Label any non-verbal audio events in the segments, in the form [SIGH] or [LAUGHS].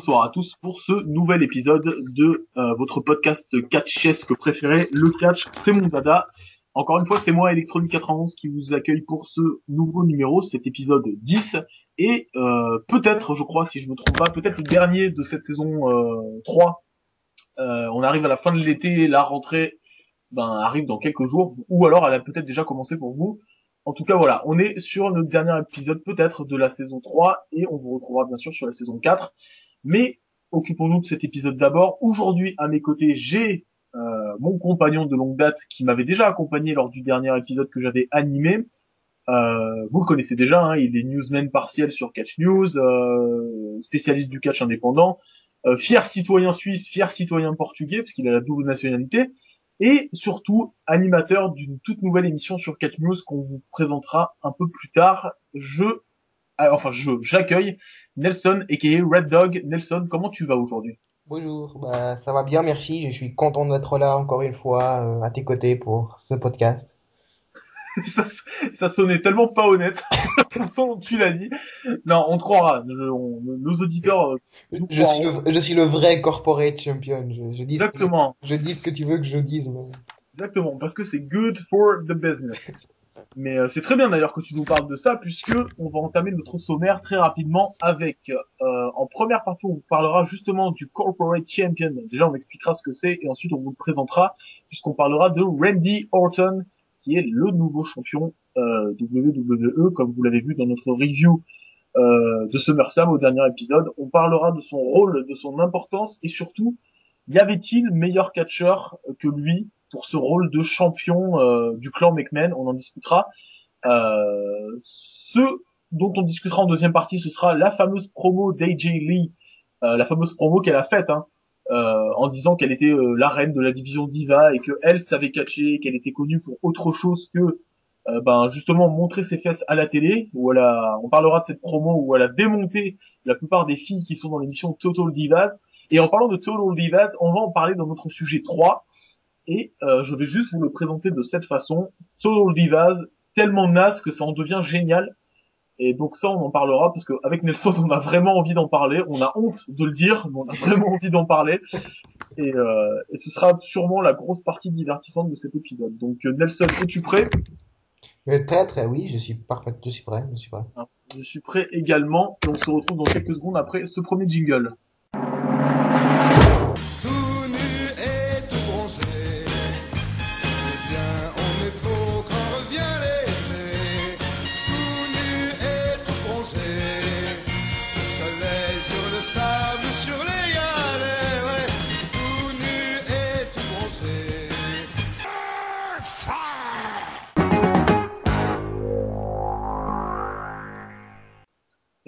bonsoir à tous pour ce nouvel épisode de euh, votre podcast catchesque préféré, le catch, c'est mon dada. Encore une fois, c'est moi, Electronic 91, qui vous accueille pour ce nouveau numéro, cet épisode 10, et euh, peut-être, je crois, si je me trompe pas, peut-être le dernier de cette saison euh, 3. Euh, on arrive à la fin de l'été, la rentrée ben, arrive dans quelques jours, ou alors elle a peut-être déjà commencé pour vous. En tout cas, voilà, on est sur notre dernier épisode peut-être de la saison 3 et on vous retrouvera bien sûr sur la saison 4. Mais occupons-nous de cet épisode d'abord. Aujourd'hui, à mes côtés, j'ai euh, mon compagnon de longue date qui m'avait déjà accompagné lors du dernier épisode que j'avais animé. Euh, vous le connaissez déjà, hein, il est newsman partiel sur Catch News, euh, spécialiste du catch indépendant, euh, fier citoyen suisse, fier citoyen portugais, parce qu'il a la double nationalité, et surtout animateur d'une toute nouvelle émission sur Catch News qu'on vous présentera un peu plus tard. Je, ah, enfin je, j'accueille Nelson aka Red Dog. Nelson, comment tu vas aujourd'hui? Bonjour, bah, ça va bien, merci. Je suis content d'être là encore une fois euh, à tes côtés pour ce podcast. [LAUGHS] ça, ça sonnait tellement pas honnête. de toute façon, tu l'as dit. Non, on te croira. On- nos auditeurs. euh, nous Je suis, le, je suis le vrai corporate champion. Je, je, dis ce que, Exactement, je dis ce que tu veux que je dise. Mais... exactement, parce que c'est good for the business. Mais euh, c'est très bien d'ailleurs que tu nous parles de ça, puisque on va entamer notre sommaire très rapidement avec, euh, en première partie, on vous parlera justement du corporate champion. Déjà, on expliquera ce que c'est, et ensuite on vous le présentera, puisqu'on parlera de Randy Orton, qui est le nouveau champion euh, WWE, comme vous l'avez vu dans notre review de SummerSlam au dernier épisode. On parlera de son rôle, de son importance, et surtout, y avait-il meilleur catcheur que lui pour ce rôle de champion euh, du clan McMahon On en discutera. Euh, ce dont on discutera en deuxième partie, ce sera la fameuse promo d'AJ Lee, euh, la fameuse promo qu'elle a faite, hein, euh, en disant qu'elle était euh, la reine de la division Diva et que elle savait catcher, qu'elle était connue pour autre chose que ben justement montrer ses fesses à la télé. Où elle a, on parlera de cette promo où elle a démonté la plupart des filles qui sont dans l'émission Total Divas. Et en parlant de Total Divas, on va en parler dans notre sujet 3. Et euh, je vais juste vous le présenter de cette façon. Total Divas, tellement naze que ça en devient génial. Et donc ça, on en parlera parce qu'avec Nelson, on a vraiment envie d'en parler. On a honte de le dire, mais on a vraiment envie d'en parler. Et, euh, et ce sera sûrement la grosse partie divertissante de cet épisode. Donc euh, Nelson, es-tu prêt? Très très oui, je suis parfait, je suis prêt, je suis prêt. Je suis prêt également. Et on se retrouve dans quelques secondes après ce premier jingle.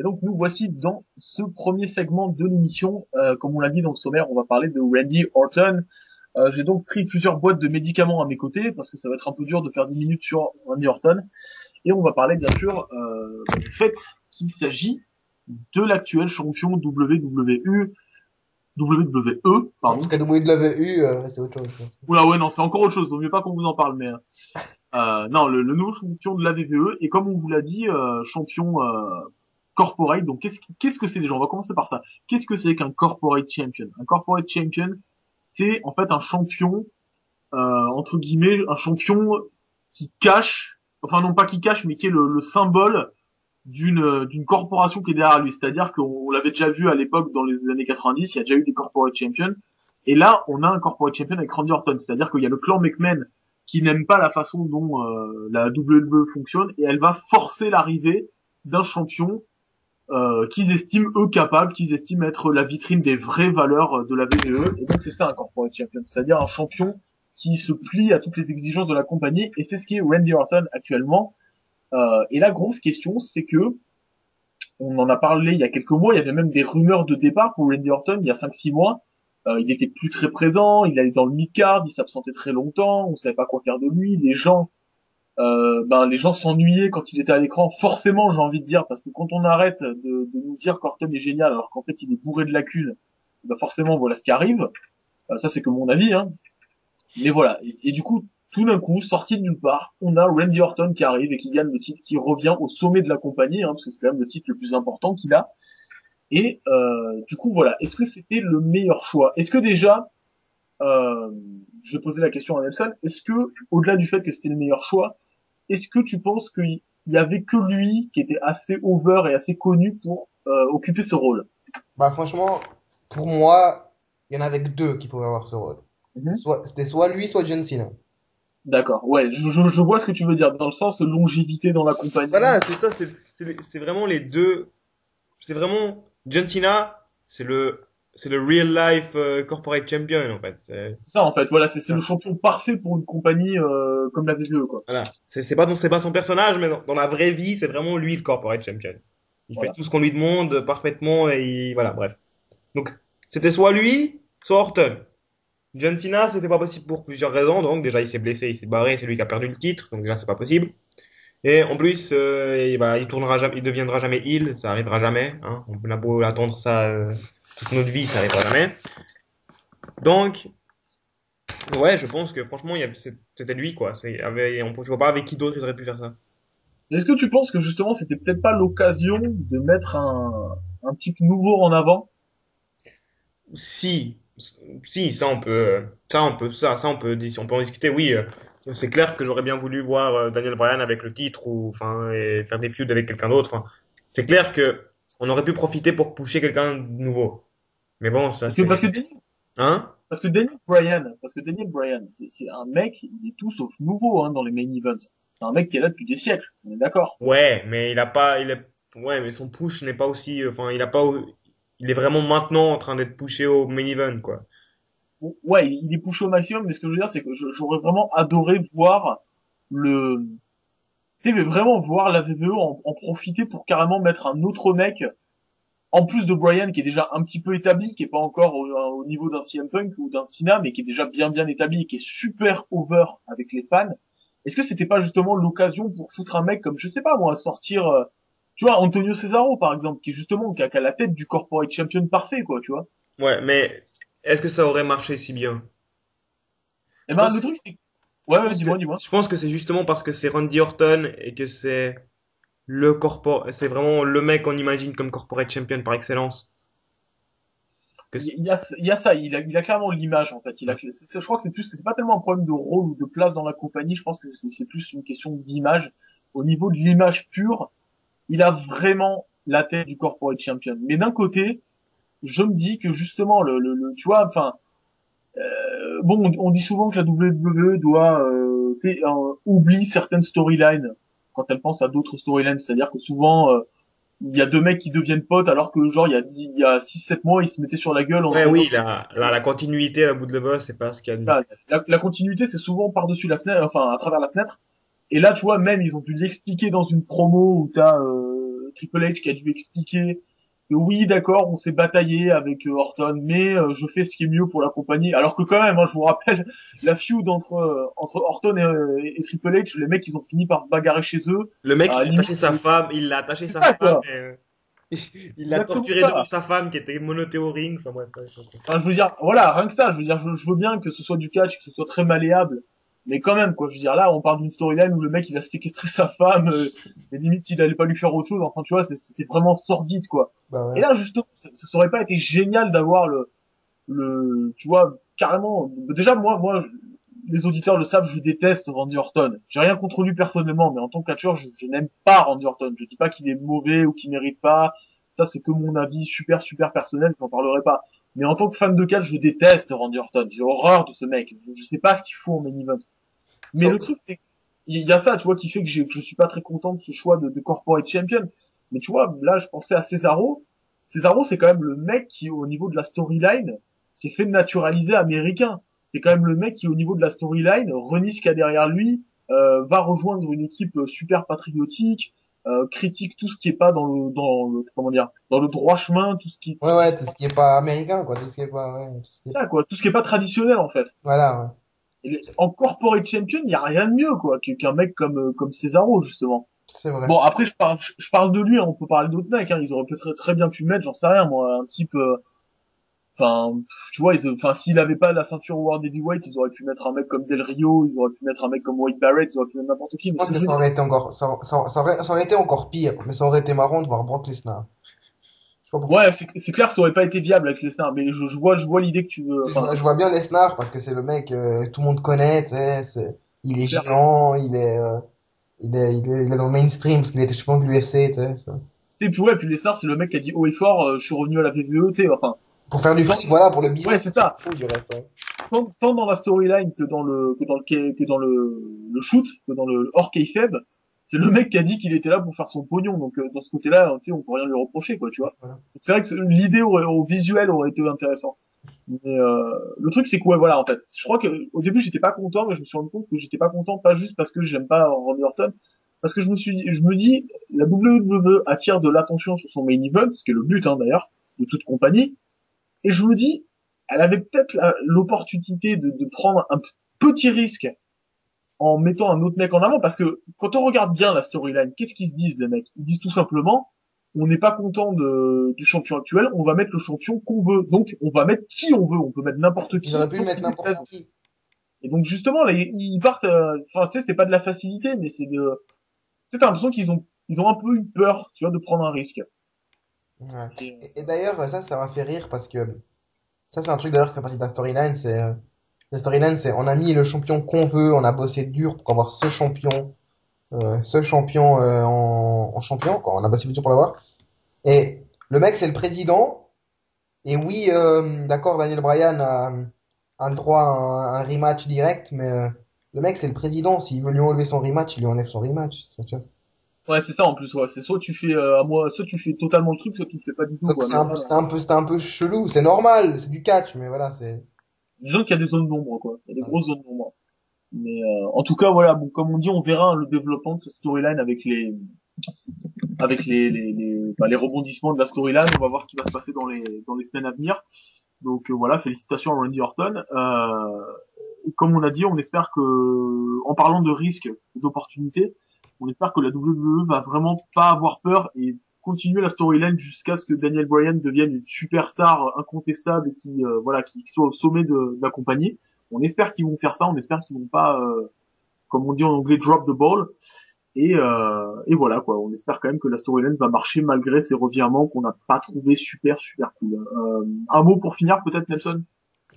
Et donc nous voici dans ce premier segment de l'émission. Euh, comme on l'a dit dans le sommaire, on va parler de Randy Orton. Euh, J'ai donc pris plusieurs boîtes de médicaments à mes côtés parce que ça va être un peu dur de faire 10 minutes sur Randy Orton. Et on va parler bien sûr euh, du fait qu'il s'agit de l'actuel champion WWE, WWE, pardon. Parce que WWE, euh, c'est autre chose. Oula ouais non c'est encore autre chose, vaut mieux pas qu'on vous en parle mais euh, non le, le nouveau champion de la WWE et comme on vous l'a dit euh, champion euh, corporate. Donc qu'est-ce qu'est-ce que c'est déjà? On va commencer par ça. Qu'est-ce que c'est qu'un corporate champion? Un corporate champion c'est en fait un champion euh, entre guillemets un champion qui cache enfin non pas qui cache mais qui est le, le symbole d'une d'une corporation qui est derrière lui. C'est-à-dire qu'on on l'avait déjà vu à l'époque dans les années 90 il y a déjà eu des corporate champions. Et là, on a un corporate champion avec Randy Orton, c'est-à-dire qu'il y a le clan McMahon qui n'aime pas la façon dont euh, la WWE fonctionne et elle va forcer l'arrivée d'un champion euh, qu'ils estiment eux capables, qu'ils estiment être la vitrine des vraies valeurs euh, de la WWE. Et donc c'est ça un corporate champion, c'est-à-dire un champion qui se plie à toutes les exigences de la compagnie et c'est ce qui est Randy Orton actuellement. Euh, et la grosse question, c'est que on en a parlé il y a quelques mois, il y avait même des rumeurs de départ pour Randy Orton il y a 5-6 mois. Euh, il était plus très présent, il allait dans le mid-card, il s'absentait très longtemps, on savait pas quoi faire de lui, les gens euh, ben les gens s'ennuyaient quand il était à l'écran, forcément j'ai envie de dire, parce que quand on arrête de, de nous dire qu'Orton est génial alors qu'en fait il est bourré de lacunes, ben forcément voilà ce qui arrive, Euh, ça c'est que mon avis, hein. mais voilà, et, du coup tout d'un coup, sorti de nulle part, on a Randy Orton qui arrive et qui gagne le titre, qui revient au sommet de la compagnie, hein, parce que c'est quand même le titre le plus important qu'il a, et euh, du coup, voilà. Est-ce que c'était le meilleur choix? Est-ce que déjà, euh, je poser la question à Nelson, est-ce que, au-delà du fait que c'était le meilleur choix, est-ce que tu penses qu'il y avait que lui qui était assez over et assez connu pour euh, occuper ce rôle? Bah franchement, pour moi, il y en avait que deux qui pouvaient avoir ce rôle. Mhm. C'était soit lui, soit John Cena. D'accord. Ouais, je, je, je vois ce que tu veux dire dans le sens longévité dans la compagnie. Voilà, c'est ça, c'est c'est les- c'est vraiment les deux. C'est vraiment John Cena, c'est le c'est le real life euh, corporate champion en fait. C'est- ça en fait. Voilà, c'est c'est le champion parfait pour une compagnie euh, comme la WWE quoi. Voilà, c'est c'est pas dans- c'est pas son personnage, mais dans, dans la vraie vie, c'est vraiment lui le corporate champion. Il Voilà. fait tout ce qu'on lui demande parfaitement et il- voilà, bref. Donc c'était soit lui, soit Orton. John Cena, c'était pas possible pour plusieurs raisons. Donc déjà, il s'est blessé, il s'est barré, c'est lui qui a perdu le titre, donc déjà c'est pas possible. Et en plus, euh, il, bah, il tournera jamais, il deviendra jamais heel, ça arrivera jamais. Hein. On a beau attendre ça euh, toute notre vie, ça arrivera jamais. Donc, ouais, je pense que franchement, il c'était lui quoi. Avec, on, je vois pas avec qui d'autre ils auraient pu faire ça. Est-ce que tu penses que justement c'était peut-être pas l'occasion de mettre un, un type nouveau en avant? Si, si, ça on peut, ça on peut, ça, ça on peut, on peut en discuter. Oui, euh, c'est clair que j'aurais bien voulu voir euh, Daniel Bryan avec le titre ou enfin et faire des feuds avec quelqu'un d'autre. Enfin, c'est clair que on aurait pu profiter pour pousser quelqu'un de nouveau. Mais bon, ça c'est, parce que Daniel, hein? parce que Daniel Bryan, parce que Daniel Bryan, c'est c'est un mec, il est tout sauf nouveau hein, dans les main events. C'est un mec qui est là depuis des siècles. On est d'accord. Ouais, mais il a pas, il est, ouais, mais son push n'est pas aussi, enfin, il a pas, il est vraiment maintenant en train d'être poussé au main event quoi. Ouais, il est poussé au maximum, mais ce que je veux dire, c'est que j'aurais vraiment adoré voir le, tu sais, vraiment voir la VVE en, profiter pour carrément mettre un autre mec, en plus de Bryan qui est déjà un petit peu établi, qui est pas encore au, au niveau d'un CM Punk ou d'un Cena, mais qui est déjà bien bien établi qui est super over avec les fans. Est-ce que c'était pas justement l'occasion pour foutre un mec comme, je sais pas moi, sortir, euh, tu vois, Antonio Cesaro par exemple, qui est justement, qui a, qui a la tête du corporate champion parfait, quoi, tu vois? Ouais, mais est-ce que ça aurait marché si bien? Et ben, le truc, c'est, ouais, ouais, dis-moi, dis-moi. Je pense que c'est justement parce que c'est Randy Orton et que c'est le corpor, c'est vraiment le mec qu'on imagine comme corporate champion par excellence. Que Il y a, il y a ça, il a, il a clairement l'image en fait. Il a, je crois que c'est plus, c'est pas tellement un problème de rôle ou de place dans la compagnie. Je pense que c'est c'est plus une question d'image. Au niveau de l'image pure, il a vraiment la tête du corporate champion. Mais d'un côté, je me dis que justement, le, le, le- tu vois, enfin, euh, bon, on, on dit souvent que la WWE doit euh, euh, oublie certaines storylines quand elle pense à d'autres storylines. C'est-à-dire que souvent, euh, il y a deux mecs qui deviennent potes alors que genre il y a dix- il y a 6-7 mois ils se mettaient sur la gueule en Ouais, oui, la, la, la continuité à la bout de le boss, c'est pas ce qu'il y a de Là, la, la continuité c'est souvent par-dessus la fenêtre enfin à travers la fenêtre et là tu vois même ils ont dû l'expliquer dans une promo où t'as euh, Triple H qui a dû expliquer que oui, d'accord, on s'est bataillé avec euh, Orton, mais euh, je fais ce qui est mieux pour la compagnie. Alors que quand même, hein, je vous rappelle [LAUGHS] la feud entre euh, entre Orton et, et Triple H, les mecs ils ont fini par se bagarrer chez eux. Le mec, Ah, il a attaché sa femme, il a attaché sa ça, femme, et, euh, [LAUGHS] il l'a torturé devant sa femme qui était ring. Enfin bref, ouais, c'est- Enfin, je veux dire, voilà, rien que ça, je veux dire, je, je veux bien que ce soit du catch, que ce soit très malléable, mais quand même, quoi, je veux dire, là, on parle d'une storyline où le mec, il a séquestré sa femme, euh, et limite, il allait pas lui faire autre chose, enfin, tu vois, c'était vraiment sordide, quoi. Bah ouais. Et là, justement, ça, ça aurait pas été génial d'avoir le, le, tu vois, carrément, déjà, moi, moi, les auditeurs le savent, je déteste Randy Orton. J'ai rien contre lui personnellement, mais en tant que catcheur, je, je n'aime pas Randy Orton. Je dis pas qu'il est mauvais ou qu'il mérite pas. Ça, c'est que mon avis super, super personnel, j'en parlerai pas. Mais en tant que fan de catch, je déteste Randy Orton. J'ai horreur de ce mec. Je, je sais pas ce qu'il faut en main event. Mais le truc, c'est il y a ça, tu vois, qui fait que, je suis pas très content de ce choix de, de corporate champion. Mais tu vois, là, je pensais à Cesaro. Cesaro, c'est quand même le mec qui, au niveau de la storyline, s'est fait naturaliser américain. C'est quand même le mec qui, au niveau de la storyline, renie ce qu'il y a derrière lui, euh, va rejoindre une équipe super patriotique, euh, critique tout ce qui est pas dans le, dans le, comment dire, dans le droit chemin, tout ce qui, Ouais, ouais, tout ce qui est pas américain, quoi, tout ce qui est pas, ouais, tout ce qui est... ça, quoi, tout ce qui est pas traditionnel, en fait. Voilà, ouais. Et en corporate champion, il y a rien de mieux, quoi, qu'un mec comme, euh, comme Cesaro, justement. C'est vrai. Bon, après, je parle, je parle de lui, hein, on peut parler d'autres mecs, hein, ils auraient peut-être très bien pu mettre, j'en sais rien, moi, un type, euh, enfin, tu vois, ils, enfin, s'il avait pas la ceinture World Heavyweight, ils auraient pu mettre un mec comme Del Rio, ils auraient pu mettre un mec comme Wade Barrett, ils auraient pu mettre n'importe qui. Je pense que ça aurait été encore, ça, ça, ça aurait, ça aurait été encore pire, mais ça aurait été marrant de voir Brock Lesnar. Ouais, c'est clair, ça aurait pas été viable avec Lesnar, mais je, je vois, je vois l'idée que tu veux. Je, enfin, vois- je vois bien Lesnar parce que c'est le mec euh, tout le monde connaît, c'est- il est géant, il est, euh, il est, il est, il est dans le mainstream parce qu'il était champion de l'UFC, tu sais. et puis ouais, puis Lesnar, c'est le mec qui a dit haut et fort, euh, je suis revenu à la tu sais, enfin, Pour faire du fric, voilà, pour le business. Ouais, c'est ça. Fou du reste, ouais. tant, tant dans la storyline que dans le que dans le que dans le, le shoot, que dans le hors kayfabe, c'est le mec qui a dit qu'il était là pour faire son pognon. Donc euh, dans ce côté-là, tu sais, on peut rien lui reprocher, quoi, tu vois. Voilà. C'est vrai que l'idée au visuel aurait été intéressant. Mais euh, le truc c'est que ouais, voilà, en fait, je crois que au début j'étais pas content, mais je me suis rendu compte que j'étais pas content pas juste parce que j'aime pas Randy Orton, parce que je me suis dit, je me dis, la WWE attire de l'attention sur son main event, ce qui est le but hein, d'ailleurs de toute compagnie, et je me dis, elle avait peut-être l'opportunité de, de prendre un petit risque en mettant un autre mec en avant, parce que quand on regarde bien la storyline, qu'est-ce qu'ils se disent les mecs? Ils disent tout simplement, on n'est pas content de, du champion actuel, on va mettre le champion qu'on veut. Donc on va mettre qui on veut, on peut mettre n'importe qui. Ils pu mettre n'importe qui. Et donc justement, là, ils partent. euh, Enfin, tu sais, c'est pas de la facilité, mais c'est de. T'as l'impression qu'ils ont, ils ont un peu eu peur, tu vois, de prendre un risque. Ouais. Et- d'ailleurs, ça, ça m'a fait rire parce que ça, c'est un truc d'ailleurs qui fait partie de la storyline. C'est euh, la storyline, c'est on a mis le champion qu'on veut, on a bossé dur pour avoir ce champion, euh, ce champion euh, en, en champion, quoi. On a bossé dur pour l'avoir. Et le mec, c'est le président. Et oui, euh, d'accord, Daniel Bryan a, a le droit à un, un rematch direct, mais euh, le mec, c'est le président. S'il veut lui enlever son rematch, il lui enlève son rematch. Ouais, c'est ça en plus. Ouais, c'est soit tu fais euh, à moi, soit tu fais totalement le truc, soit tu le fais pas du tout. C'est un, voilà. un peu, c'était un peu chelou. C'est normal, c'est du catch, mais voilà, c'est. Disons qu'il y a des zones d'ombre, quoi. Il y a des grosses zones d'ombre. Mais euh, en tout cas, voilà, bon, comme on dit, on verra hein, le développement de cette storyline avec les avec les les, les, bah, les rebondissements de la storyline. On va voir ce qui va se passer dans les dans les semaines à venir. Donc euh, voilà, félicitations à Randy Orton. Euh, comme on a dit, on espère que, en parlant de risques, d'opportunités, on espère que la WWE va vraiment pas avoir peur et continuer la storyline jusqu'à ce que Daniel Bryan devienne une superstar incontestable et qui euh, voilà qui soit au sommet de, de la compagnie. On espère qu'ils vont faire ça, on espère qu'ils vont pas euh, comme on dit en anglais drop the ball et euh, et voilà quoi, on espère quand même que la storyline va marcher malgré ces revirements qu'on n'a pas trouvé super super cool. Euh, un mot pour finir peut-être Nelson?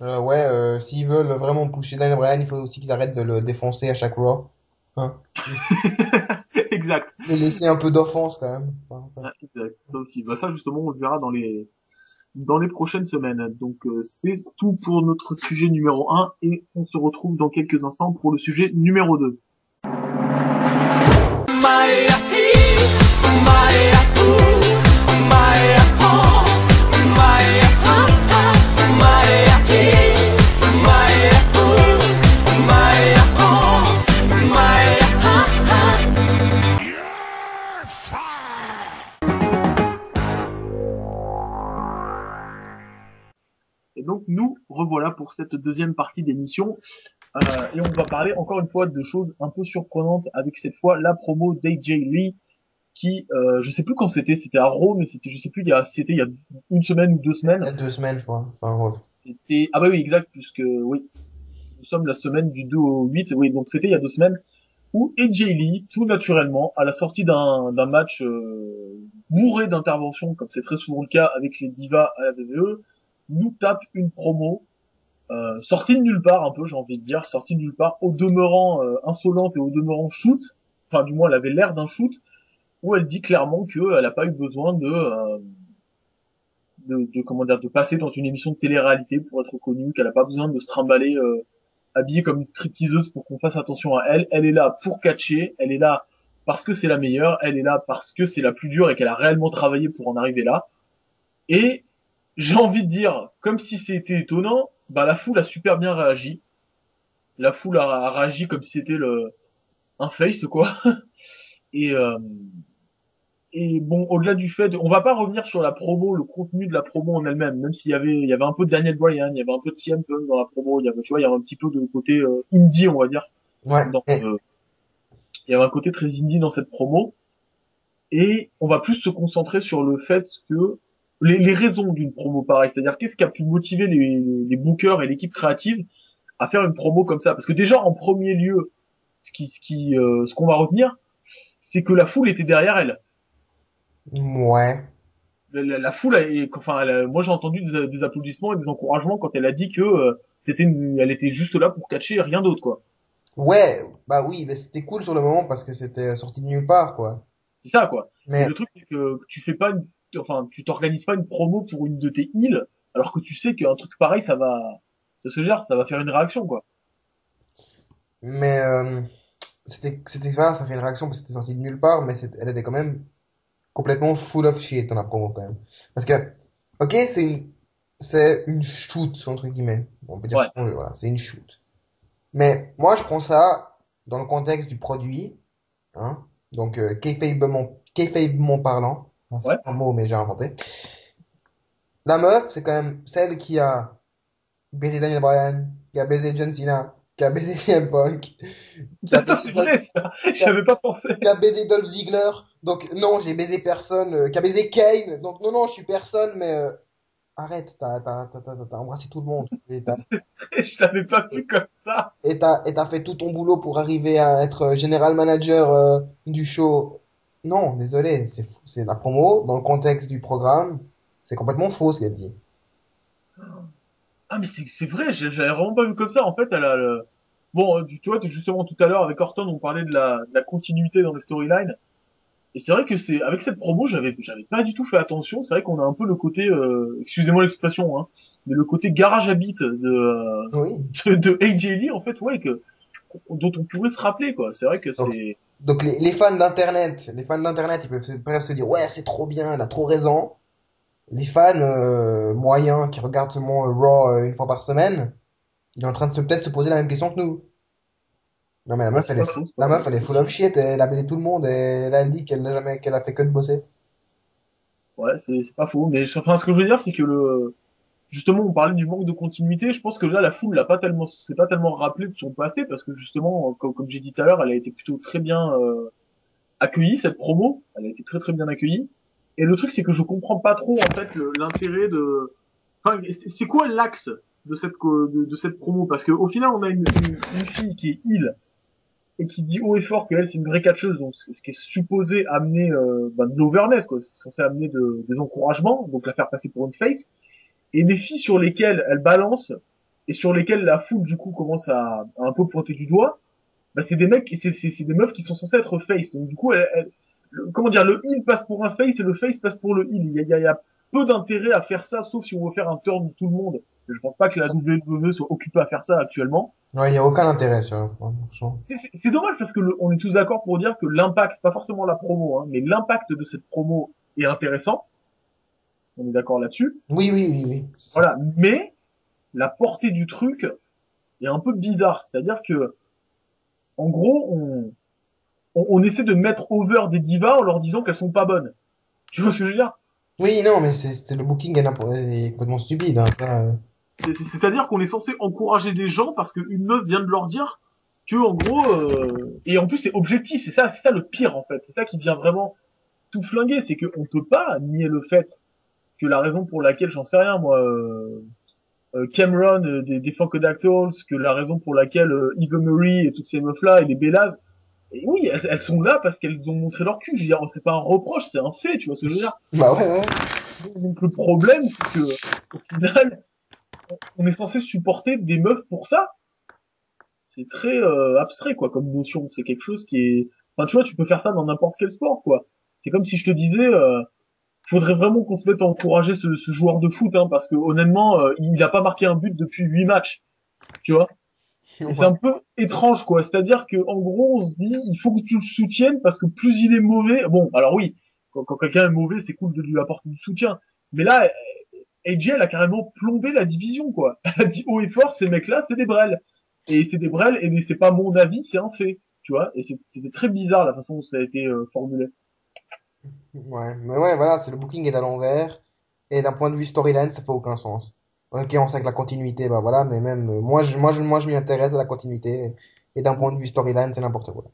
Euh, ouais, euh, s'ils veulent vraiment pousser Daniel Bryan, il faut aussi qu'ils arrêtent de le défoncer à chaque Raw. Hein. [LAUGHS] Exact. Le laisser un peu d'offense quand même. Enfin, enfin. Ouais, exact. Ça aussi. Bah, ça justement on le verra dans les dans les prochaines semaines. Donc euh, c'est tout pour notre sujet numéro 1 et on se retrouve dans quelques instants pour le sujet numéro 2. Donc nous revoilà pour cette deuxième partie d'émission Euh, et on va parler encore une fois de choses un peu surprenantes avec cette fois la promo d'AJ Lee qui euh, je sais plus quand c'était, c'était à Raw mais c'était je sais plus il y a c'était il y a une semaine ou deux semaines. Il y a deux semaines, je crois. Enfin, ouais. C'était ah bah oui exact puisque oui nous sommes la semaine du 2 au 8 oui donc c'était il y a deux semaines où AJ Lee tout naturellement à la sortie d'un d'un match euh, bourré d'interventions comme c'est très souvent le cas avec les divas à la WWE nous tape une promo euh, sortie de nulle part un peu j'ai envie de dire sortie de nulle part au demeurant euh, insolente et au demeurant shoot enfin du moins elle avait l'air d'un shoot où elle dit clairement que elle n'a pas eu besoin de, euh, de de comment dire de passer dans une émission de télé-réalité pour être connue qu'elle n'a pas besoin de se trimballer euh, habillée comme une stripteaseuse pour qu'on fasse attention à elle. Elle est là pour catcher elle est là parce que c'est la meilleure elle est là parce que c'est la plus dure et qu'elle a réellement travaillé pour en arriver là. Et j'ai envie de dire, comme si c'était étonnant, bah la foule a super bien réagi. La foule a, réagi comme si c'était le un face quoi. [LAUGHS] Et euh, et bon, au-delà du fait, on va pas revenir sur la promo, le contenu de la promo en elle-même, même s'il y avait il y avait un peu de Daniel Bryan, il y avait un peu de CM Punk dans la promo, il y avait tu vois, il y avait un petit peu de côté euh, indie, on va dire. Ouais. Dans, euh, il y avait un côté très indie dans cette promo. Et on va plus se concentrer sur le fait que les, les raisons d'une promo pareille, c'est-à-dire qu'est-ce qui a pu motiver les, les bookers et l'équipe créative à faire une promo comme ça? Parce que déjà en premier lieu, ce qui, ce qui, euh, ce qu'on va retenir, c'est que la foule était derrière elle. Ouais. La, la- la foule, a- enfin, elle a- moi j'ai entendu des, des applaudissements et des encouragements quand elle a dit que euh, c'était, une- elle était juste là pour catcher et rien d'autre quoi. Ouais, bah oui, mais c'était cool sur le moment parce que c'était sorti de nulle part, quoi. C'est ça quoi. Mais Et le truc, c'est que tu fais pas une, enfin, tu t'organises pas une promo pour une de tes heals, alors que tu sais qu'un truc pareil, ça va, ça se gère, ça va faire une réaction, quoi. Mais euh, c'était c'était voilà, ça fait une réaction parce que c'était sorti de nulle part, mais elle était quand même complètement full of shit dans la promo quand même. Parce que ok, c'est une c'est une shoot entre guillemets. On peut dire Ouais. ce voilà, c'est une shoot. Mais moi je prends ça dans le contexte du produit, hein. Donc euh, kayfabement kayfabement parlant, C'est Ouais. un mot mais j'ai inventé. La meuf, c'est quand même celle qui a baisé Daniel Bryan, qui a baisé John Cena, qui a baisé [LAUGHS] CM Punk, c'est vrai, ça. J'avais pas pensé. qui a baisé Dolph Ziggler. Donc non, j'ai baisé personne. euh, qui a baisé Kane. Donc non, non, je suis personne, mais euh, arrête, t'as embrassé tout le monde et [LAUGHS] Je l'avais pas vu comme ça. et t'as fait tout ton boulot pour arriver à être euh, general manager euh, du show. Non, désolé, c'est fou, c'est la promo dans le contexte du programme. C'est complètement faux ce qu'elle dit. Ah, mais c'est, vrai, j'ai- j'avais vraiment pas vu comme ça. En fait, elle a le... Bon, euh, tu vois, justement, tout à l'heure, avec Orton, on parlait de la, de la continuité dans les storylines. Et c'est vrai que c'est, avec cette promo, j'avais, j'avais pas du tout fait attention. C'est vrai qu'on a un peu le côté, euh, excusez-moi l'expression, hein, mais le côté garage beat de, euh, Oui. de, de AJ Lee, en fait, ouais, que, dont on pourrait se rappeler, quoi. C'est vrai que c'est, Donc les, les fans d'internet, les fans d'internet, ils peuvent, se- dire ouais c'est trop bien, elle a trop raison. Les fans euh, moyens qui regardent seulement Raw euh, une fois par semaine, il est en train de se peut-être se poser la même question que nous. Non mais la meuf elle est, c'est la meuf elle est full of shit, elle a baisé tout le monde et là elle dit qu'elle n'a jamais, qu'elle a fait que de bosser. Ouais, c'est pas faux. Mais enfin, ce que je veux dire, c'est que le, justement, on parlait du manque de continuité. Je pense que là, la foule l'a pas tellement, c'est pas tellement rappelé de son passé parce que justement, comme, comme j'ai dit tout à l'heure, elle a été plutôt très bien euh, accueillie cette promo. Elle a été très très bien accueillie. Et le truc, c'est que je comprends pas trop en fait l'intérêt de. Enfin, c'est- quoi l'axe de cette de, cette promo? Parce que au final, on a une, une, fille qui est heal et qui dit haut et fort qu'elle c'est une vraie catcheuse, donc ce qui est supposé amener euh, ben, de l'overness, quoi. C'est censé amener de, des encouragements, donc la faire passer pour une face. Et les filles sur lesquelles elle balance et sur lesquelles la foule du coup commence à, à un peu pointer du doigt, bah, c'est des mecs, c'est c'est c'est des meufs qui sont censés être face. Donc du coup, elle, elle- le- comment dire, le heal passe pour un face et le face passe pour le heal. Il y a, il y a- il y a peu d'intérêt à faire ça, sauf si on veut faire un turn de tout le monde. Je pense pas que la WWE soit occupée à faire ça actuellement. Ouais, il y a aucun intérêt sur c'est dommage parce que le- on est tous d'accord pour dire que l'impact, pas forcément la promo, hein, mais l'impact de cette promo est intéressant. On est d'accord là-dessus. Oui, oui, oui, oui. Voilà. Mais la portée du truc est un peu bizarre. C'est-à-dire que, en gros, on, on, on essaie de mettre over des divas en leur disant qu'elles sont pas bonnes. Tu vois ce que je veux dire? Oui, non, mais c'est le booking est, complètement stupide. Hein, euh. C'est- c'est- C'est-à-dire qu'on est censé encourager des gens parce qu'une meuf vient de leur dire que en gros euh, et en plus c'est objectif, c'est ça, c'est ça le pire en fait, c'est ça qui vient vraiment tout flinguer, c'est qu'on peut pas nier le fait que la raison pour laquelle j'en sais rien moi euh, euh, Cameron euh, des, des Funkadactyls, que la raison pour laquelle euh, Eva Marie et toutes ces meufs là et les Bellas et oui, elles, elles sont là parce qu'elles ont montré leur cul. Je veux dire, c'est pas un reproche, c'est un fait, tu vois ce que je veux dire. Bah ouais, ouais. Donc le problème, c'est que au final, on est censé supporter des meufs pour ça. C'est très euh, abstrait, quoi, comme notion. C'est quelque chose qui est. Enfin, tu vois, tu peux faire ça dans n'importe quel sport, quoi. C'est comme si je te disais, euh, faudrait vraiment qu'on se mette à encourager ce, ce joueur de foot, hein, parce que honnêtement, euh, il n'a pas marqué un but depuis huit matchs. Tu vois? C'est un peu étrange, quoi. C'est-à-dire que, en gros, on se dit, il faut que tu le soutiennes parce que plus il est mauvais. Bon, alors oui, quand, quand quelqu'un est mauvais, c'est cool de lui apporter du soutien. Mais là, AJ, elle a carrément plombé la division, quoi. [LAUGHS] Elle a dit haut et fort, ces mecs-là, c'est des brels. Et c'est des brels, et c'est pas mon avis, c'est un fait. Tu vois? Et c'était très bizarre la façon dont ça a été euh, formulé. Ouais, mais ouais, voilà, c'est le booking est à l'envers. Et d'un point de vue storyline, ça fait aucun sens. Ok, on sait que la continuité, bah voilà, mais même, euh, moi, je, moi, je, moi, je m'y intéresse à la continuité. Et d'un point de vue storyline, c'est n'importe quoi.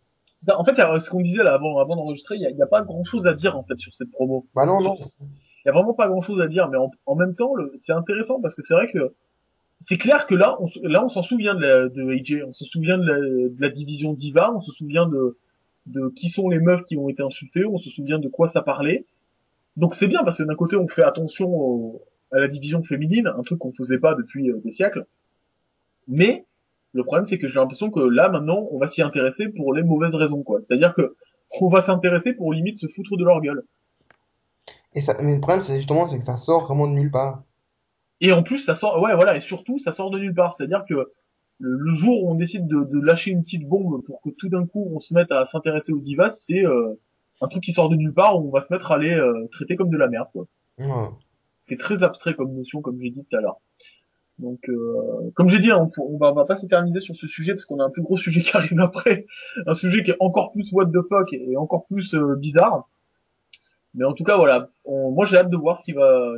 Ça. En fait, ce qu'on disait là avant, avant d'enregistrer, il y a, pas grand-chose à dire en fait sur cette promo. Bah non, non. Il y a vraiment pas grand chose à dire, mais en, en même temps, c'est intéressant parce que c'est vrai que c'est clair que là, on, là, on s'en souvient de, la, de AJ, on se souvient de la, de la division Diva, on se souvient de, de qui sont les meufs qui ont été insultées, on se souvient de quoi ça parlait. Donc c'est bien parce que d'un côté, on fait attention au- à la division féminine, un truc qu'on faisait pas depuis euh, des siècles. Mais le problème, c'est que j'ai l'impression que là, maintenant, on va s'y intéresser pour les mauvaises raisons, quoi. C'est-à-dire que on va s'intéresser pour limite se foutre de leur gueule. Et ça, mais le problème, c'est justement, c'est que ça sort vraiment de nulle part. Et en plus, ça sort, ouais, voilà, et surtout, ça sort de nulle part. C'est-à-dire que le, le jour où on décide de, de lâcher une petite bombe pour que tout d'un coup on se mette à s'intéresser aux divas, c'est euh, un truc qui sort de nulle part où on va se mettre à les euh, traiter comme de la merde. Quoi. Ouais. C'était très abstrait comme notion, comme j'ai dit tout à l'heure. Donc, euh, comme j'ai dit, hein, on, on va, on va pas s'éterniser sur ce sujet parce qu'on a un plus gros sujet [LAUGHS] qui arrive après, un sujet qui est encore plus what the fuck et encore plus euh, bizarre. Mais en tout cas, voilà. On- moi, j'ai hâte de voir ce qui va.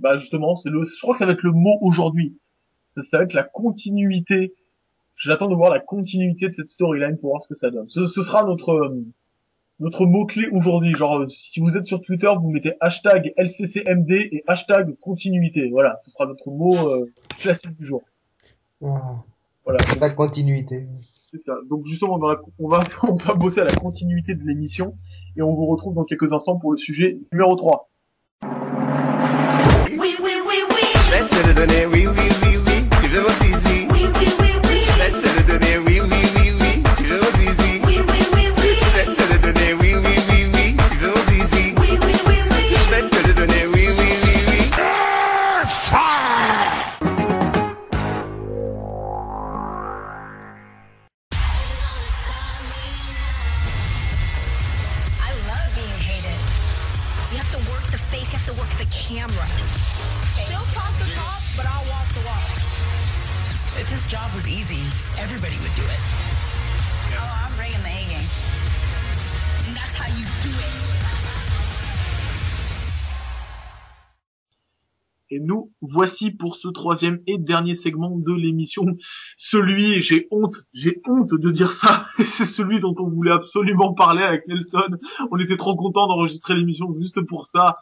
bah, justement, c'est le. Je crois que ça va être le mot aujourd'hui. Ça va être la continuité. J'attends de voir la continuité de cette storyline pour voir ce que ça donne. Ce, ce sera notre euh, notre mot clé aujourd'hui. Genre, euh, si vous êtes sur Twitter, vous mettez hashtag LCCMD et hashtag continuité. Voilà, ce sera notre mot euh, classique du jour. Ah. Voilà. La continuité. C'est ça. Donc justement, on va, on [LAUGHS] va, on va bosser à la continuité de l'émission et on vous retrouve dans quelques instants pour le sujet numéro 3. Oui, oui, oui, oui. Je vais te le donner, oui, oui, oui, oui. Voici pour ce troisième et dernier segment de l'émission. Celui, j'ai honte, j'ai honte de dire ça, [LAUGHS] c'est celui dont on voulait absolument parler avec Nelson. On était trop content d'enregistrer l'émission juste pour ça.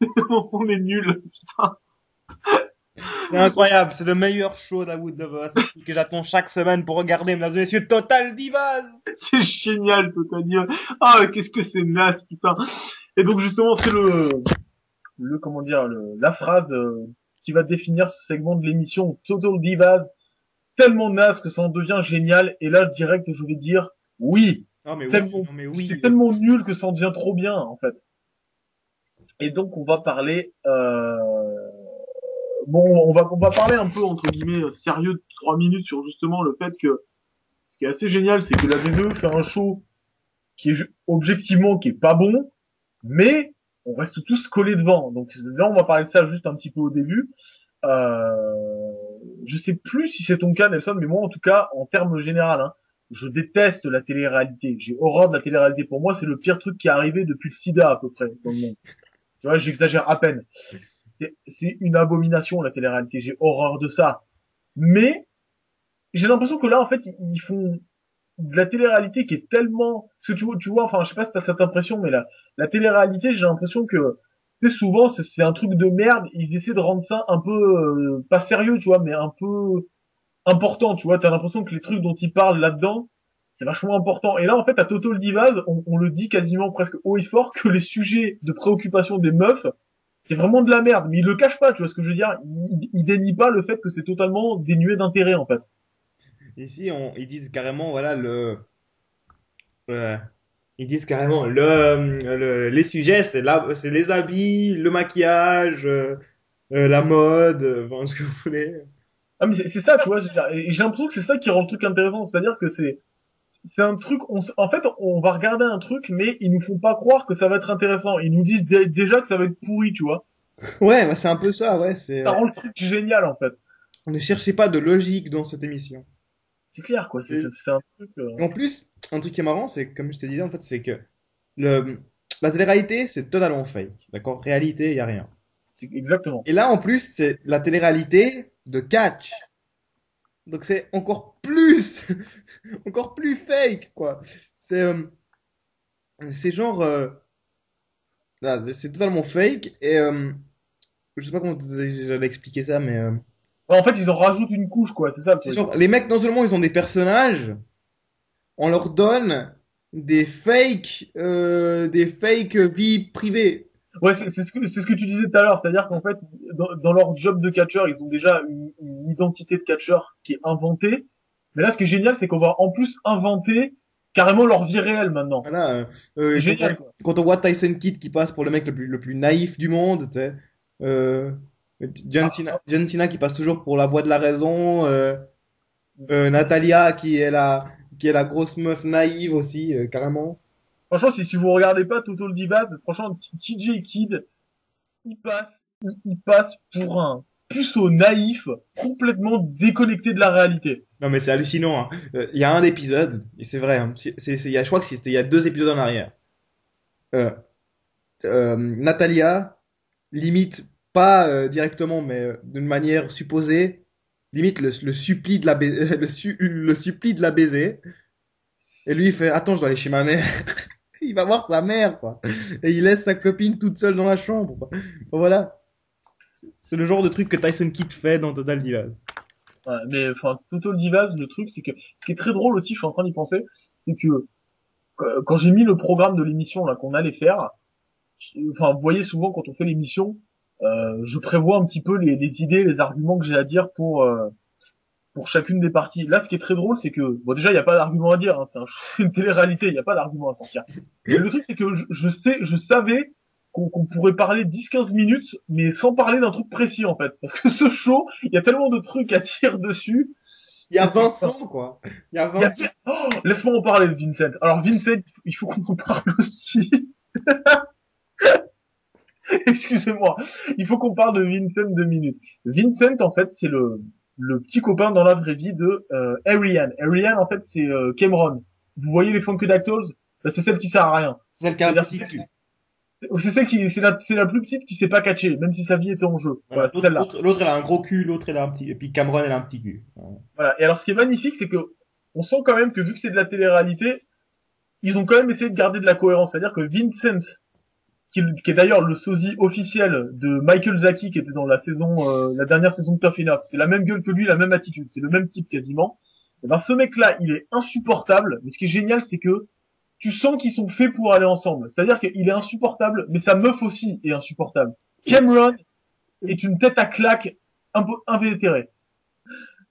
[LAUGHS] on est nuls, putain. C'est incroyable, c'est le meilleur show d'Awood of Us que j'attends chaque semaine pour regarder, mesdames et messieurs, Total Divas C'est génial, Totania. Ah, qu'est-ce que c'est naze, putain. Et donc justement, c'est le, le comment dire, le, la phrase euh, qui va définir ce segment de l'émission Total Divas. Tellement naze que ça en devient génial. Et là, direct, je vais dire oui. Non mais oui, Tellement- non mais oui. C'est tellement nul que ça en devient trop bien, en fait. Et donc, on va parler. Euh... Bon, on va on va parler un peu entre guillemets euh, sérieux de trois minutes sur justement le fait que ce qui est assez génial, c'est que la VVE fait un show qui est objectivement qui est pas bon, mais on reste tous collés devant. Donc là, on va parler de ça juste un petit peu au début. Euh, je sais plus si c'est ton cas, Nelson, mais moi, en tout cas, en termes général, hein, je déteste la télé-réalité. J'ai horreur de la télé-réalité. Pour moi, c'est le pire truc qui est arrivé depuis le sida, à peu près, dans le monde. Tu vois, j'exagère à peine. c'est une abomination la télé-réalité. J'ai horreur de ça. Mais j'ai l'impression que là, en fait, ils, font de la télé-réalité qui est tellement, que tu vois, tu vois, enfin, je sais pas si t'as cette impression, mais la, la télé-réalité, j'ai l'impression que, tu souvent, c'est un truc de merde. Ils essaient de rendre ça un peu euh, pas sérieux, tu vois, mais un peu important, tu vois. T'as l'impression que les trucs dont ils parlent là-dedans, c'est vachement important. Et là, en fait, à Total Divas, on, on le dit quasiment presque haut et fort que les sujets de préoccupation des meufs, c'est vraiment de la merde. Mais ils le cachent pas, tu vois ce que je veux dire? Ils dénient pas le fait que c'est totalement dénué d'intérêt, en fait. Ici, on, ils disent carrément, voilà, le, euh, ils disent carrément, le, le- les sujets, c'est la, c'est les habits, le maquillage, euh, euh, la mode, euh, enfin, ce que vous voulez. Ah mais c'est c'est ça, tu vois. j'ai l'impression que c'est ça qui rend le truc intéressant, c'est-à-dire que c'est c'est un truc. On, en fait, on va regarder un truc, mais ils nous font pas croire que ça va être intéressant. Ils nous disent dé- déjà que ça va être pourri, tu vois. Ouais, bah, c'est un peu ça, ouais, c'est, Ça rend le truc génial, en fait. ne cherchez pas de logique dans cette émission. C'est clair, quoi. C'est c'est- c'est un truc. euh, Et en plus, un truc qui est marrant, c'est, comme je te disais, en fait, c'est que le, la télé-réalité, c'est totalement fake. D'accord? Réalité, y a rien. Exactement. Et là, en plus, c'est la télé-réalité de catch. Donc c'est encore plus, [LAUGHS] encore plus fake, quoi. C'est, euh, c'est genre, euh, là, c'est totalement fake et euh, je sais pas comment j'allais expliquer ça, mais euh, En fait, ils en rajoutent une couche, quoi. C'est ça. le truc. les mecs, non seulement ils ont des personnages, on leur donne des fake, euh, des fake vies privées. Ouais, c'est ce que c'est ce que tu disais tout à l'heure, c'est-à-dire qu'en fait, dans, dans leur job de catcheur, ils ont déjà une, une identité de catcheur qui est inventée. Mais là, ce qui est génial, c'est qu'on va en plus inventer carrément leur vie réelle maintenant. Voilà, euh, euh, quand, génial, quand on voit Tyson Kidd qui passe pour le mec le plus, le plus naïf du monde, tu sais, euh, John Cena, John Cena qui passe toujours pour la voix de la raison, euh, euh, Natalia qui est la, qui est la grosse meuf naïve aussi, euh, carrément. Franchement, si, si vous regardez pas Total Divas, franchement, T- TJ Kidd, il passe, il, il passe pour un puceau naïf, complètement déconnecté de la réalité. Non mais c'est hallucinant. hein. Euh, Il y a un épisode, et c'est vrai, hein, c'est, y a, je crois que c'était il y a deux épisodes en arrière. Euh, euh, Natalia limite pas euh, directement, mais euh, d'une manière supposée, limite le, le supplie de la baiser, [LAUGHS] le, de la baiser. Et lui il fait attends je dois aller chez ma mère. [LAUGHS] il va voir sa mère quoi. Et il laisse sa copine toute seule dans la chambre. voilà. C'est- le genre de truc que Tyson Kidd fait dans Total Divas. Mais enfin, Total Divas, le truc, c'est que ce qui est très drôle aussi, je suis en train d'y penser, c'est que euh, quand j'ai mis le programme de l'émission là qu'on allait faire, enfin, vous voyez souvent quand on fait l'émission, je prévois un petit peu les, les idées, les arguments que j'ai à dire pour euh, pour chacune des parties. Là, ce qui est très drôle, c'est que bon, déjà, il n'y a pas d'argument à dire, hein, c'est un- [LAUGHS] une télé-réalité, il n'y a pas d'argument à sortir. Mais le truc, c'est que je, je sais, je savais qu'on qu'on pourrait parler 10-15 minutes, mais sans parler d'un truc précis en fait, parce que [LAUGHS] ce show, il y a tellement de trucs à dire dessus. Il y a Vincent quoi. Il y a Il y a- Vincent. Oh, Laisse-moi en parler de Vincent. Alors Vincent, il faut qu'on en parle aussi. [LAUGHS] [LAUGHS] Excusez-moi. Il faut qu'on parle de Vincent deux minutes. Vincent, en fait, c'est le, le petit copain dans la vraie vie de euh, Ariane. Ariane, en fait, c'est euh, Cameron. Vous voyez les Funkadactyls Bah, C'est celle qui sert à rien. C'est celle qui a un petit cul. C'est celle qui, c'est la, c'est la plus petite qui s'est pas catchée, même si sa vie était en jeu. Voilà, c'est L'autre, celle-là. l'autre- l'autre, elle a un gros cul, l'autre elle a un petit, et puis Cameron elle a un petit cul. Voilà. Et alors, ce qui est magnifique, c'est que on sent quand même que vu que c'est de la télé-réalité, ils ont quand même essayé de garder de la cohérence. C'est-à-dire que Vincent, qui, est- qui est d'ailleurs le sosie officiel de Michael Zaki, qui était dans la saison, euh, la dernière saison de Tough Enough, c'est la même gueule que lui, la même attitude, c'est le même type quasiment. Et ben, ce mec-là, il est insupportable. Mais ce qui est génial, c'est que tu sens qu'ils sont faits pour aller ensemble. C'est-à-dire qu'il est insupportable, mais sa meuf aussi est insupportable. Cameron est une tête à claque un peu invétérée.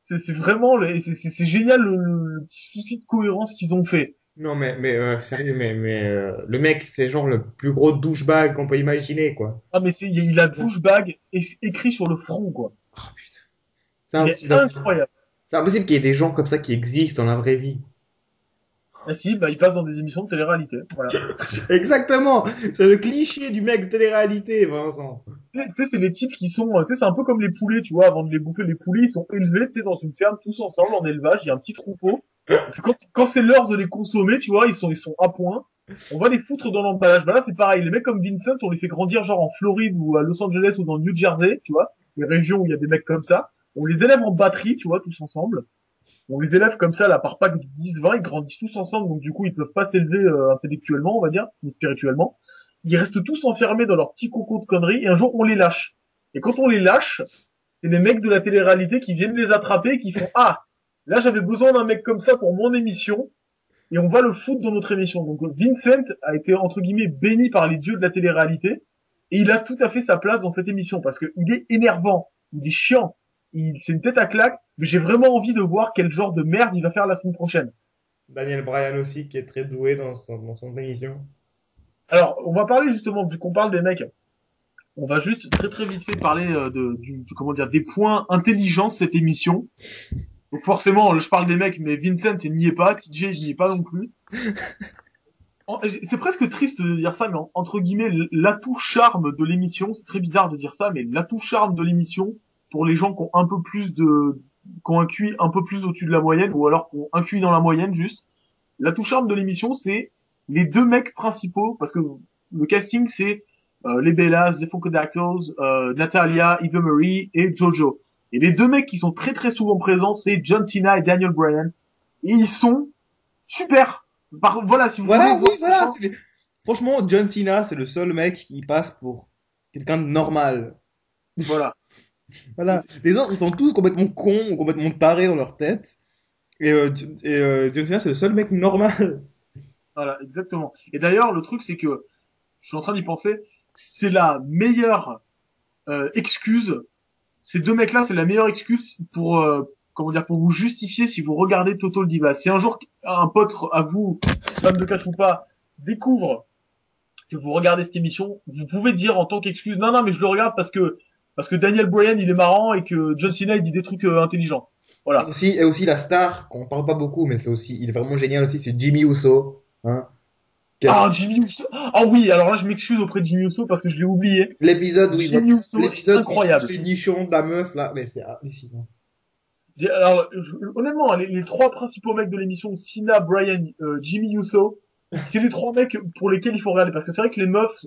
C'est vraiment, c'est génial le- le petit souci de cohérence qu'ils ont fait. Non mais, mais euh, sérieux, mais, mais euh, le mec c'est genre le plus gros douchebag qu'on peut imaginer quoi. Ah mais c'est, il a douchebag écrit sur le front quoi. Oh putain. C'est incroyable. c'est impossible qu'il y ait des gens comme ça qui existent dans la vraie vie. Ah si, bah il passe dans des émissions de télé-réalité. Voilà. [LAUGHS] Exactement. C'est le cliché du mec de télé-réalité, Vincent. Tu sais, tu sais, c'est les types qui sont, tu sais, c'est un peu comme les poulets, tu vois, avant de les bouffer, les poulets, ils sont élevés, tu sais, dans une ferme, tous ensemble, en élevage, il y a un petit troupeau. Quand, quand c'est l'heure de les consommer, tu vois, ils sont, ils sont à point. on va les foutre dans l'emballage. Bah là, c'est pareil. Les mecs comme Vincent, on les fait grandir genre en Floride ou à Los Angeles ou dans New Jersey, tu vois, les régions où il y a des mecs comme ça. On les élève en batterie, tu vois, tous ensemble. On les élève comme ça, là, par pack de 10, 20, ils grandissent tous ensemble, donc du coup, ils peuvent pas s'élever euh, intellectuellement, on va dire, ou spirituellement. Ils restent tous enfermés dans leur petit cocon de conneries, et un jour, on les lâche. Et quand on les lâche, c'est les mecs de la télé-réalité qui viennent les attraper et qui font « Ah, là, j'avais besoin d'un mec comme ça pour mon émission, et on va le foutre dans notre émission. » Donc Vincent a été, entre guillemets, béni par les dieux de la télé-réalité, et il a tout à fait sa place dans cette émission, parce qu'il est énervant, il est chiant, il, c'est une tête à claque, mais j'ai vraiment envie de voir quel genre de merde il va faire la semaine prochaine. Daniel Bryan aussi, qui est très doué dans son, dans son émission. Alors, on va parler justement, vu qu'on parle des mecs, on va juste très très vite fait parler euh, de, du, du- comment dire, des points intelligents de cette émission. Donc forcément, je parle des mecs, mais Vincent, il n'y est pas, TJ, il n'y est pas non plus. [LAUGHS] C'est presque triste de dire ça, mais en- entre guillemets, l'atout charme de l'émission, c'est très bizarre de dire ça, mais l'atout charme de l'émission, pour les gens qui ont un peu plus de, qui ont un QI un peu plus au-dessus de la moyenne, ou alors qui ont un QI dans la moyenne juste, l'atout charme de l'émission, c'est les deux mecs principaux, parce que le casting, c'est euh, les Bellas, les Funkadactyls, euh, Natalia, Eva Marie et Jojo. Et les deux mecs qui sont très très souvent présents, c'est John Cena et Daniel Bryan. Et ils sont super. Par, voilà, si vous Voilà, voulez oui, voilà. Franchement, John Cena, c'est le seul mec qui passe pour quelqu'un de normal. Voilà. [LAUGHS] Voilà. Les autres, ils sont tous complètement cons ou complètement tarés dans leur tête. Et, euh, et euh, John Cena, c'est le seul mec normal. [LAUGHS] Voilà, exactement. Et d'ailleurs, le truc, c'est que je suis en train d'y penser. C'est la meilleure euh, excuse. Ces deux mecs-là, c'est la meilleure excuse pour euh, comment dire pour vous justifier si vous regardez Total Divas. Si un jour un pote à vous, fan de catch ou pas, découvre que vous regardez cette émission, vous pouvez dire en tant qu'excuse non non mais je le regarde parce que parce que Daniel Bryan il est marrant et que John Cena il dit des trucs euh, intelligents. Voilà. Et aussi, et aussi la star, qu'on parle pas beaucoup, mais c'est aussi, il est vraiment génial aussi, c'est Jimmy Uso. Hein. Ah Jimmy Uso. Ah oui, alors là je m'excuse auprès de Jimmy Uso parce que je l'ai oublié. L'épisode où il Jimmy Uso, l'épisode incroyable. nichons de la meuf, là, mais c'est hallucinant. Alors, honnêtement, les, les trois principaux mecs de l'émission, Sina, Brian, euh, Jimmy Uso, [LAUGHS] c'est les trois mecs pour lesquels il faut regarder. Parce que c'est vrai que les meufs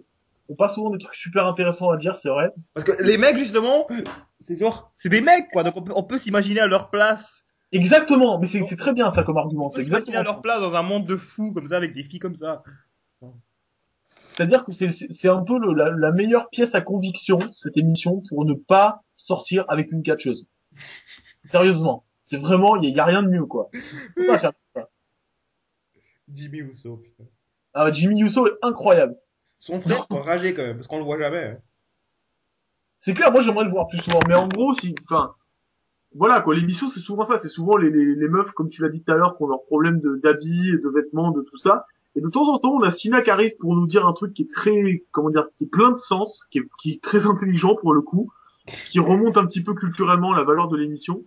ont pas souvent des trucs super intéressants à dire, c'est vrai. Parce que les mecs, justement, c'est genre, c'est des mecs, quoi. Donc on peut, on peut s'imaginer à leur place. Exactement, mais c'est c'est très bien ça comme argument. C'est exactement à leur place dans un monde de fous, comme ça, avec des filles comme ça. C'est-à-dire que c'est- un peu le- la, la meilleure pièce à conviction, cette émission, pour ne pas sortir avec une catcheuse. [LAUGHS] Sérieusement. C'est vraiment, il y, a- y a rien de mieux, quoi. Pas ça. Jimmy Uso, putain. Ah, Jimmy Uso est incroyable. Son frère doit rager quand même, parce qu'on le voit jamais. hein. C'est clair, moi j'aimerais le voir plus souvent, mais en gros, si, enfin, voilà quoi, l'émission c'est souvent ça, c'est souvent les, les, meufs, comme tu l'as dit tout à l'heure, qui ont leurs problèmes de- d'habits, de vêtements, de tout ça, et de temps en temps, on a Sina qui arrive pour nous dire un truc qui est très, comment dire, qui est plein de sens, qui est, qui est très intelligent pour le coup, qui remonte un petit peu culturellement la valeur de l'émission.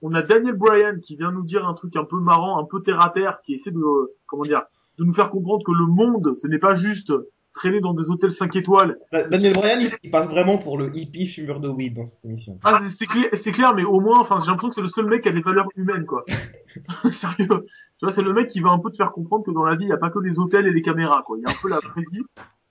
On a Daniel Bryan qui vient nous dire un truc un peu marrant, un peu terre à terre, qui essaie de, comment dire, de nous faire comprendre que le monde, ce n'est pas juste traîner dans des hôtels 5 étoiles Da- Daniel Bryan, il, il passe vraiment pour le hippie fumeur de weed dans cette émission. Ah, c'est- clair, clair, mais au moins, enfin, j'ai l'impression que c'est le seul mec qui a des valeurs humaines, quoi. [LAUGHS] Sérieux. Tu vois, c'est le mec qui va un peu te faire comprendre que dans la vie, il n'y a pas que les hôtels et les caméras, quoi. Il y a un peu la vraie vie.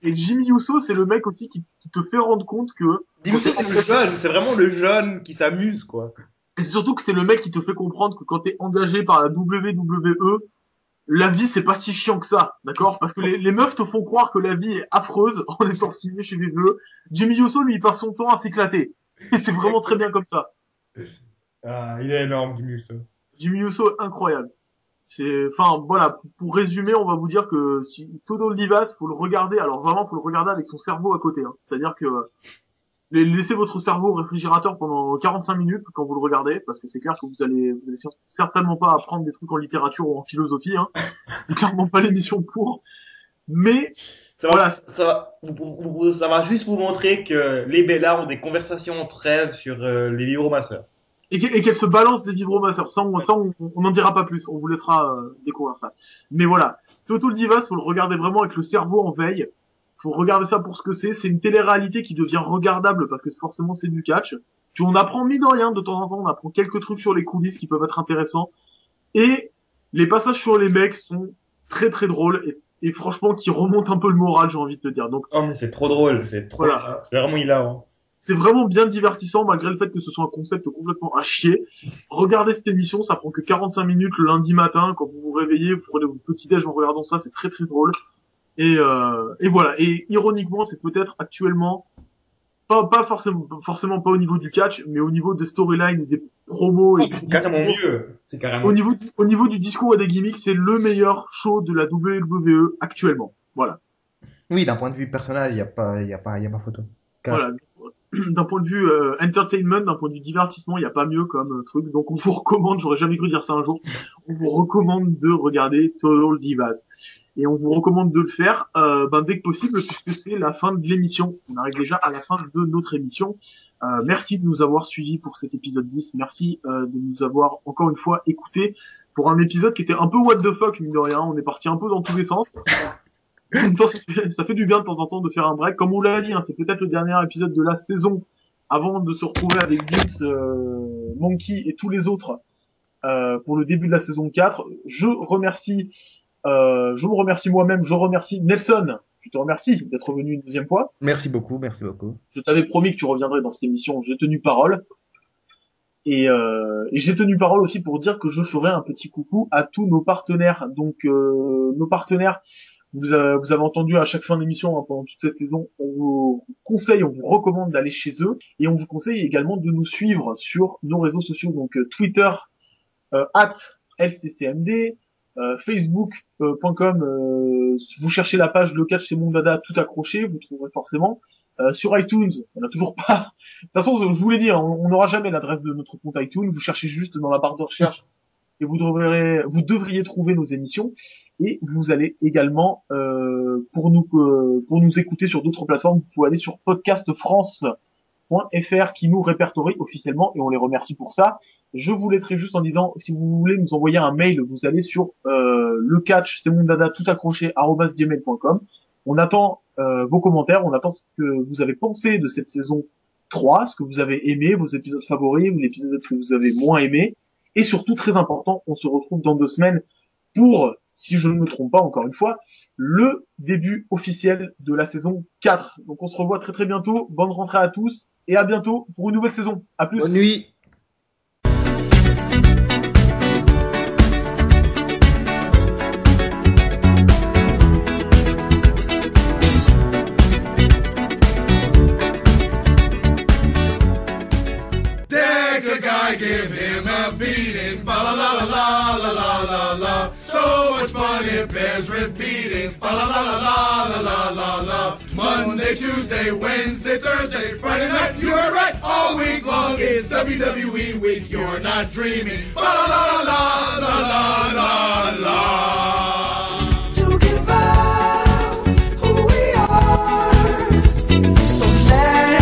Et Jimmy Uso, c'est le mec aussi qui, qui te fait rendre compte que, Jimmy Uso, c'est le jeune, c'est vraiment le jeune qui s'amuse, quoi. et c'est surtout que c'est le mec qui te fait comprendre que quand t'es engagé par la WWE, la vie c'est pas si chiant que ça, d'accord? Parce que les, les meufs te font croire que la vie est affreuse [LAUGHS] en étant signé chez les deux. Jimmy Uso, lui, il passe son temps à s'éclater. Et c'est vraiment très bien comme ça. Ah, il est énorme, Jimmy Uso. Jimmy Uso incroyable. C'est, enfin, voilà, pour résumer, on va vous dire que si Total Divas, faut le regarder, alors vraiment, faut le regarder avec son cerveau à côté, hein. C'est-à-dire que, laissez votre cerveau au réfrigérateur pendant 45 minutes quand vous le regardez, parce que c'est clair que vous allez, vous allez cer- certainement pas apprendre des trucs en littérature ou en philosophie, hein. [LAUGHS] C'est clairement pas l'émission pour. Mais, Ça va, Voilà. ça va, vous- vous- vous- ça va juste vous montrer que les Bellas ont des conversations entre elles sur euh, les vibromasseurs. et que- et qu'elle se balance des vibromasseurs. Ça, on, ça, on, n'en dira pas plus. On vous laissera euh, découvrir ça. Mais voilà, Total Divas, faut le regarder vraiment avec le cerveau en veille. Faut regarder ça pour ce que c'est. C'est une télé-réalité qui devient regardable parce que forcément c'est du catch. Puis on apprend mis de rien de temps en temps. On apprend quelques trucs sur les coulisses qui peuvent être intéressants. Et les passages sur les mecs sont très très drôles. Et et franchement qui remonte un peu le moral, j'ai envie de te dire. Donc Oh, mais c'est trop drôle, c'est trop, Voilà. c'est vraiment hilarant. c'est vraiment bien divertissant malgré le fait que ce soit un concept complètement à chier. Regardez cette émission, ça prend que 45 minutes le lundi matin quand vous vous réveillez, vous prenez votre petit déj en regardant ça, c'est très très drôle. Et, euh, et voilà. Et ironiquement, c'est peut-être actuellement pas pas forcément forcément pas au niveau du catch, mais au niveau des storylines, des promos et C'est carrément mieux. C'est carrément au niveau du, au niveau du discours et des gimmicks, c'est le meilleur show de la WWE actuellement. Voilà. Oui, d'un point de vue personnel, il y a pas, il y a pas, il y a pas photo. Car- Voilà. [CLEARS THROAT] D'un point de vue euh, entertainment, d'un point de vue divertissement, il n'y a pas mieux comme euh, truc. Donc on vous recommande, j'aurais jamais cru dire ça un jour, on vous recommande de regarder Total Divas. Et on vous recommande de le faire euh, ben, dès que possible puisque c'est la fin de l'émission. On arrive déjà à la fin de notre émission. Euh, merci de nous avoir suivis pour cet épisode 10. Merci euh, de nous avoir encore une fois écoutés pour un épisode qui était un peu what the fuck, mine de rien. On est parti un peu dans tous les sens. Ça fait du bien de temps en temps de faire un break. Comme on l'a dit, hein, c'est peut-être le dernier épisode de la saison avant de se retrouver avec Vince, euh, Monkey et tous les autres euh, pour le début de la saison 4. Je remercie, euh, je me remercie moi-même, je remercie Nelson. Je te remercie d'être revenu une deuxième fois. Merci beaucoup, merci beaucoup. Je t'avais promis que tu reviendrais dans cette émission. J'ai tenu parole. Et, euh, et j'ai tenu parole aussi pour dire que je ferai un petit coucou à tous nos partenaires. Donc euh, nos partenaires, vous, avez- vous avez entendu à chaque fin d'émission hein, pendant toute cette saison, on vous conseille, on vous recommande d'aller chez eux et on vous conseille également de nous suivre sur nos réseaux sociaux, donc euh, Twitter euh, at LCCMD, euh, Facebook.com, euh, vous cherchez la page Le Catch c'est mon dada tout accroché, vous trouverez forcément. Euh, sur iTunes, on n'a toujours pas. De toute façon, je vous l'ai dit, hein, on n'aura jamais l'adresse de notre compte iTunes. Vous cherchez juste dans la barre de recherche et vous devriez, vous devriez trouver nos émissions. Et vous allez également, euh, pour nous, euh, pour nous écouter sur d'autres plateformes, vous pouvez aller sur podcastfrance.fr qui nous répertorie officiellement et on les remercie pour ça. Je vous laisserai juste en disant, si vous voulez nous envoyer un mail, vous allez sur euh, le catch, c'est mon dada tout accroché, gmail.com. On attend euh, vos commentaires, on attend ce que vous avez pensé de cette saison 3, ce que vous avez aimé, vos épisodes favoris ou l'épisode que vous avez moins aimé. Et surtout, très important, on se retrouve dans deux semaines pour, si je ne me trompe pas encore une fois, le début officiel de la saison 4. Donc on se revoit très très bientôt. Bonne rentrée à tous et à bientôt pour une nouvelle saison. À plus. Bonne nuit. it bears repeating. Fa la la la la la la la. Monday, Tuesday, Wednesday, Thursday, Friday night. You heard right. All week long it's WWE week. You're not dreaming. Fa la la la la la la la. To give up who we are. So let